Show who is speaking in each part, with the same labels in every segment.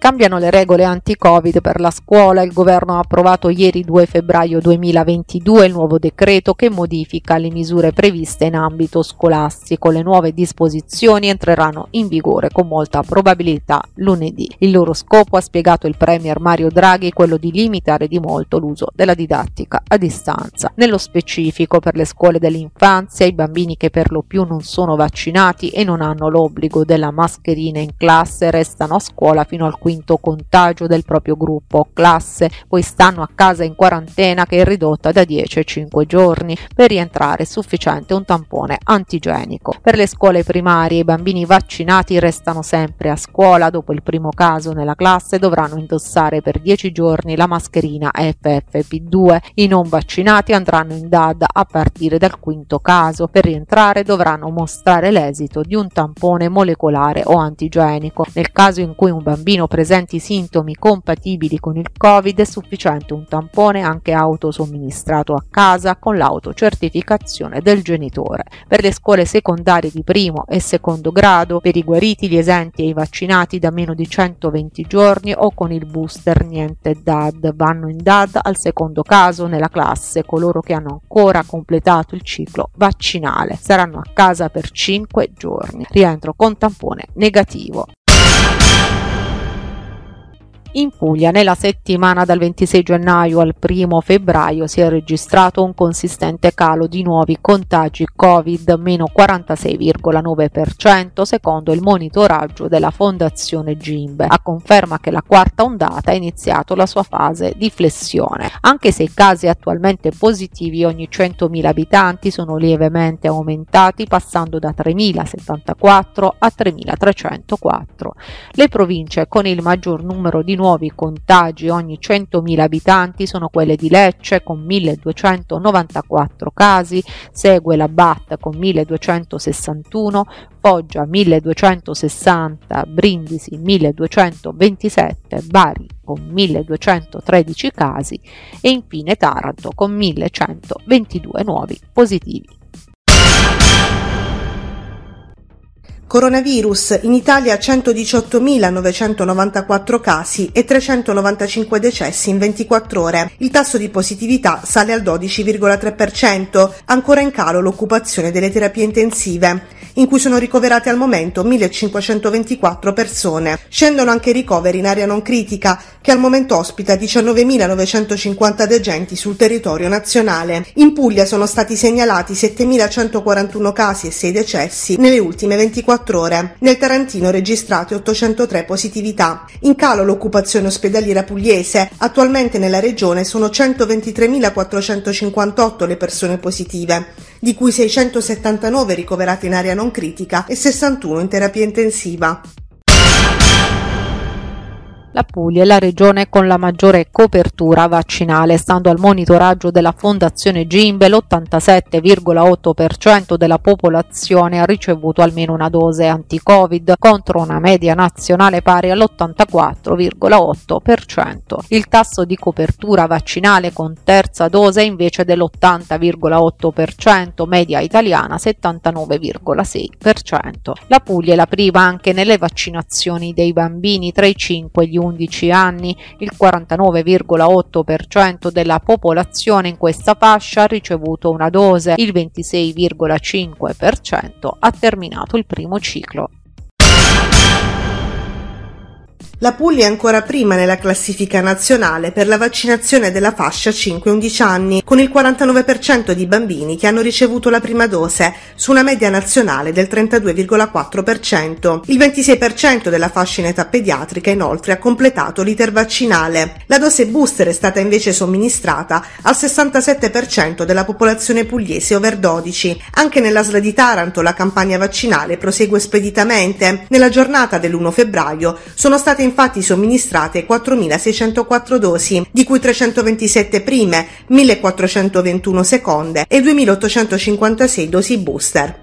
Speaker 1: Cambiano le regole anti-Covid per la scuola. Il governo ha approvato ieri 2 febbraio 2022 il nuovo decreto che modifica le misure previste in ambito scolastico. Le nuove disposizioni entreranno in vigore con molta probabilità lunedì. Il loro scopo, ha spiegato il Premier Mario Draghi, è quello di limitare di molto l'uso della didattica a distanza. Nello specifico per le scuole dell'infanzia, i bambini che per lo più non sono vaccinati e non hanno l'obbligo della mascherina in classe restano a scuola fino al 15 quinto contagio del proprio gruppo o classe, poi stanno a casa in quarantena che è ridotta da 10 a 5 giorni. Per rientrare è sufficiente un tampone antigenico. Per le scuole primarie i bambini vaccinati restano sempre a scuola, dopo il primo caso nella classe dovranno indossare per 10 giorni la mascherina FFP2. I non vaccinati andranno in DAD a partire dal quinto caso. Per rientrare dovranno mostrare l'esito di un tampone molecolare o antigenico. Nel caso in cui un bambino presenta presenti sintomi compatibili con il Covid è sufficiente un tampone anche autosomministrato a casa con l'autocertificazione del genitore. Per le scuole secondarie di primo e secondo grado, per i guariti, gli esenti e i vaccinati da meno di 120 giorni o con il booster niente DAD vanno in DAD al secondo caso nella classe coloro che hanno ancora completato il ciclo vaccinale saranno a casa per 5 giorni. Rientro con tampone negativo. In Puglia nella settimana dal 26 gennaio al 1 febbraio si è registrato un consistente calo di nuovi contagi Covid, meno 46,9% secondo il monitoraggio della Fondazione Gimbe, a conferma che la quarta ondata ha iniziato la sua fase di flessione. Anche se i casi attualmente positivi ogni 100.000 abitanti sono lievemente aumentati passando da 3.074 a 3.304. Le province con il maggior numero di nuovi contagi ogni 100.000 abitanti sono quelle di Lecce con 1.294 casi, segue la BAT con 1.261, Foggia 1.260, Brindisi 1.227, Bari con 1.213 casi e infine Taranto con 1.122 nuovi positivi.
Speaker 2: Coronavirus, in Italia 118.994 casi e 395 decessi in 24 ore. Il tasso di positività sale al 12,3%, ancora in calo l'occupazione delle terapie intensive, in cui sono ricoverate al momento 1.524 persone. Scendono anche i ricoveri in area non critica, che al momento ospita 19.950 degenti sul territorio nazionale. In Puglia sono stati segnalati 7.141 casi e 6 decessi nelle ultime 24 24 ore. Nel Tarantino registrate 803 positività. In calo l'occupazione ospedaliera pugliese. Attualmente nella regione sono 123.458 le persone positive, di cui 679 ricoverate in area non critica e 61 in terapia intensiva.
Speaker 1: La Puglia è la regione con la maggiore copertura vaccinale, stando al monitoraggio della Fondazione Gimbe, l'87,8% della popolazione ha ricevuto almeno una dose anti-Covid, contro una media nazionale pari all'84,8%. Il tasso di copertura vaccinale con terza dose è invece dell'80,8%, media italiana 79,6%. La Puglia è la prima anche nelle vaccinazioni dei bambini tra i 5 e gli 11 anni, il 49,8% della popolazione in questa fascia ha ricevuto una dose, il 26,5% ha terminato il primo ciclo.
Speaker 2: La Puglia è ancora prima nella classifica nazionale per la vaccinazione della fascia 5-11 anni, con il 49% di bambini che hanno ricevuto la prima dose, su una media nazionale del 32,4%. Il 26% della fascia in età pediatrica inoltre ha completato l'iter vaccinale. La dose booster è stata invece somministrata al 67% della popolazione pugliese over 12. Anche nella SLA di Taranto la campagna vaccinale prosegue speditamente. Nella giornata dell'1 febbraio sono state infatti somministrate 4.604 dosi, di cui 327 prime, 1.421 seconde e 2.856 dosi booster.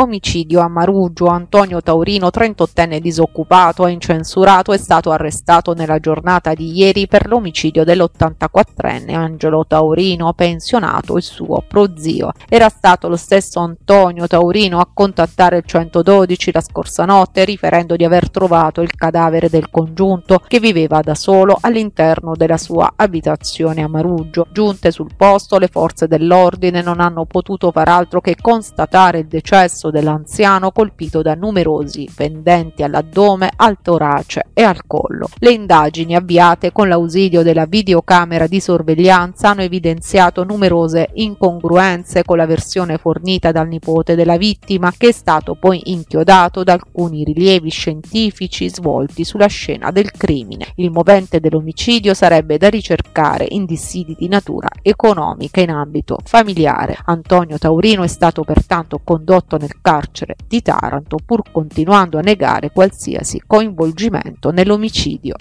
Speaker 1: Omicidio a Maruggio. Antonio Taurino, 38enne disoccupato e incensurato, è stato arrestato nella giornata di ieri per l'omicidio dell'84enne Angelo Taurino, pensionato, il suo prozio. Era stato lo stesso Antonio Taurino a contattare il 112 la scorsa notte riferendo di aver trovato il cadavere del congiunto che viveva da solo all'interno della sua abitazione a Maruggio. Giunte sul posto, le forze dell'ordine non hanno potuto far altro che constatare il decesso dell'anziano colpito da numerosi pendenti all'addome, al torace e al collo. Le indagini avviate con l'ausilio della videocamera di sorveglianza hanno evidenziato numerose incongruenze con la versione fornita dal nipote della vittima, che è stato poi inchiodato da alcuni rilievi scientifici svolti sulla scena del crimine. Il movente dell'omicidio sarebbe da ricercare in dissidi di natura economica in ambito familiare. Antonio Taurino è stato pertanto condotto nel carcere di Taranto pur continuando a negare qualsiasi coinvolgimento nell'omicidio.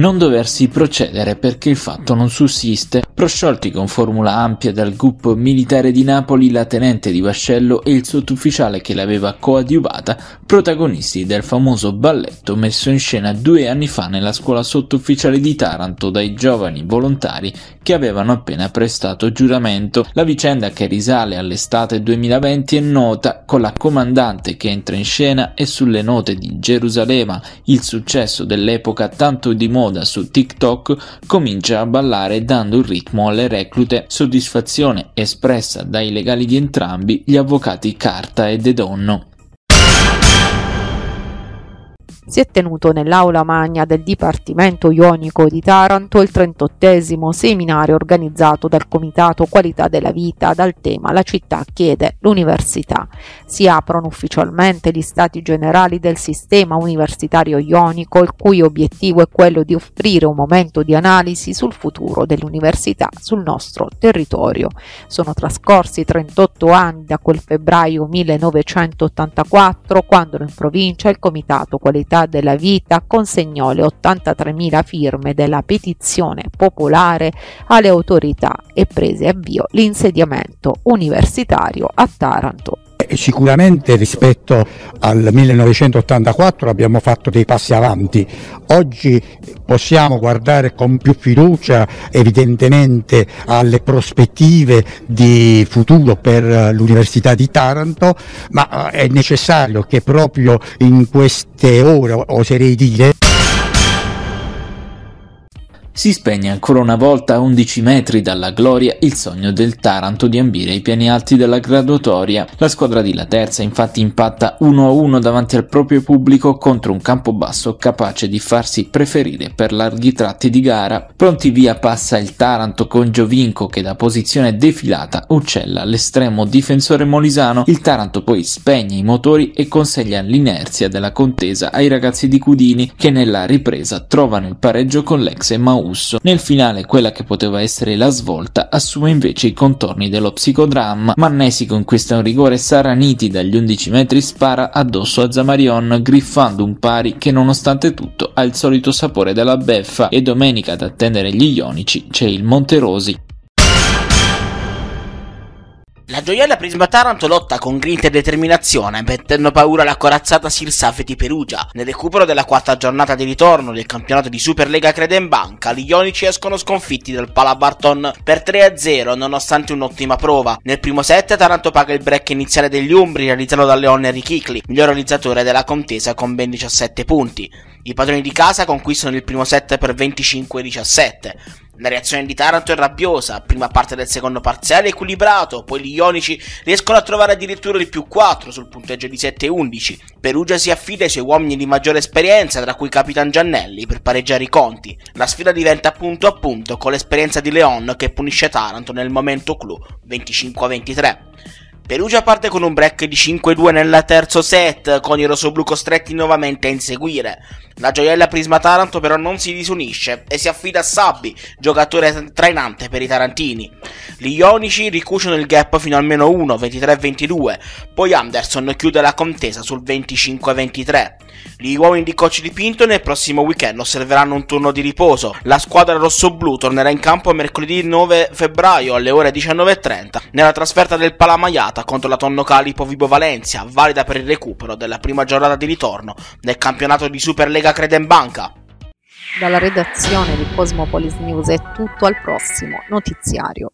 Speaker 3: Non doversi procedere perché il fatto non sussiste. Prosciolti con formula ampia dal gruppo militare di Napoli, la tenente di vascello e il sottufficiale che l'aveva coadiuvata, protagonisti del famoso balletto messo in scena due anni fa nella scuola sottufficiale di Taranto dai giovani volontari che avevano appena prestato giuramento. La vicenda che risale all'estate 2020 è nota con la comandante che entra in scena e sulle note di Gerusalemme, il successo dell'epoca tanto di moda su TikTok, comincia a ballare dando il ritmo alle reclute, soddisfazione espressa dai legali di entrambi, gli avvocati Carta e De Donno
Speaker 1: si è tenuto nell'aula magna del Dipartimento Ionico di Taranto il 38 seminario organizzato dal Comitato Qualità della Vita dal tema La città chiede l'università. Si aprono ufficialmente gli stati generali del sistema universitario ionico, il cui obiettivo è quello di offrire un momento di analisi sul futuro dell'università sul nostro territorio. Sono trascorsi 38 anni da quel febbraio 1984 quando in provincia il Comitato Qualità della vita consegnò le 83.000 firme della petizione popolare alle autorità e prese avvio l'insediamento universitario a Taranto
Speaker 4: sicuramente rispetto al 1984 abbiamo fatto dei passi avanti. Oggi possiamo guardare con più fiducia evidentemente alle prospettive di futuro per l'Università di Taranto, ma è necessario che proprio in queste ore, oserei dire,
Speaker 3: si spegne ancora una volta a 11 metri dalla gloria il sogno del Taranto di ambire ai piani alti della graduatoria. La squadra di La Terza infatti impatta 1-1 davanti al proprio pubblico contro un campo basso capace di farsi preferire per larghi tratti di gara. Pronti via passa il Taranto con Giovinco che da posizione defilata uccella l'estremo difensore molisano. Il Taranto poi spegne i motori e consegna l'inerzia della contesa ai ragazzi di Cudini che nella ripresa trovano il pareggio con l'ex Mauro Mausso. Nel finale quella che poteva essere la svolta assume invece i contorni dello psicodramma. Mannesi conquista un rigore Saraniti dagli 11 metri spara addosso a Zamarion griffando un pari che nonostante tutto ha il solito sapore della beffa e domenica ad attendere gli ionici c'è il Monterosi.
Speaker 5: La gioiella Prisma Taranto lotta con grinta e determinazione, mettendo paura alla corazzata Sirsafeti Perugia. Nel recupero della quarta giornata di ritorno del campionato di Superlega Banca, gli ionici escono sconfitti dal Palabarton per 3-0 nonostante un'ottima prova. Nel primo set Taranto paga il break iniziale degli Umbri realizzato da Leone Richicli, miglior realizzatore della contesa con ben 17 punti. I padroni di casa conquistano il primo set per 25-17. La reazione di Taranto è rabbiosa, prima parte del secondo parziale equilibrato, poi gli ionici riescono a trovare addirittura il più 4 sul punteggio di 7-11. Perugia si affida ai suoi uomini di maggiore esperienza, tra cui Capitan Giannelli, per pareggiare i conti. La sfida diventa punto a punto con l'esperienza di Leon che punisce Taranto nel momento clou 25-23. Perugia parte con un break di 5-2 nel terzo set, con i rossoblu costretti nuovamente a inseguire. La gioiella Prisma Taranto però non si disunisce e si affida a Sabbi, giocatore trainante per i tarantini. Gli ionici ricuciono il gap fino almeno 1, 23-22, poi Anderson chiude la contesa sul 25-23. Gli uomini di coach di Pinto nel prossimo weekend osserveranno un turno di riposo. La squadra rossoblu tornerà in campo mercoledì 9 febbraio alle ore 19.30 nella trasferta del Palamaiata contro la Tonno Calipo Vibo Valencia, valida per il recupero della prima giornata di ritorno nel campionato di Superlega Credenbanca.
Speaker 1: Dalla redazione di Cosmopolis News è tutto al prossimo notiziario.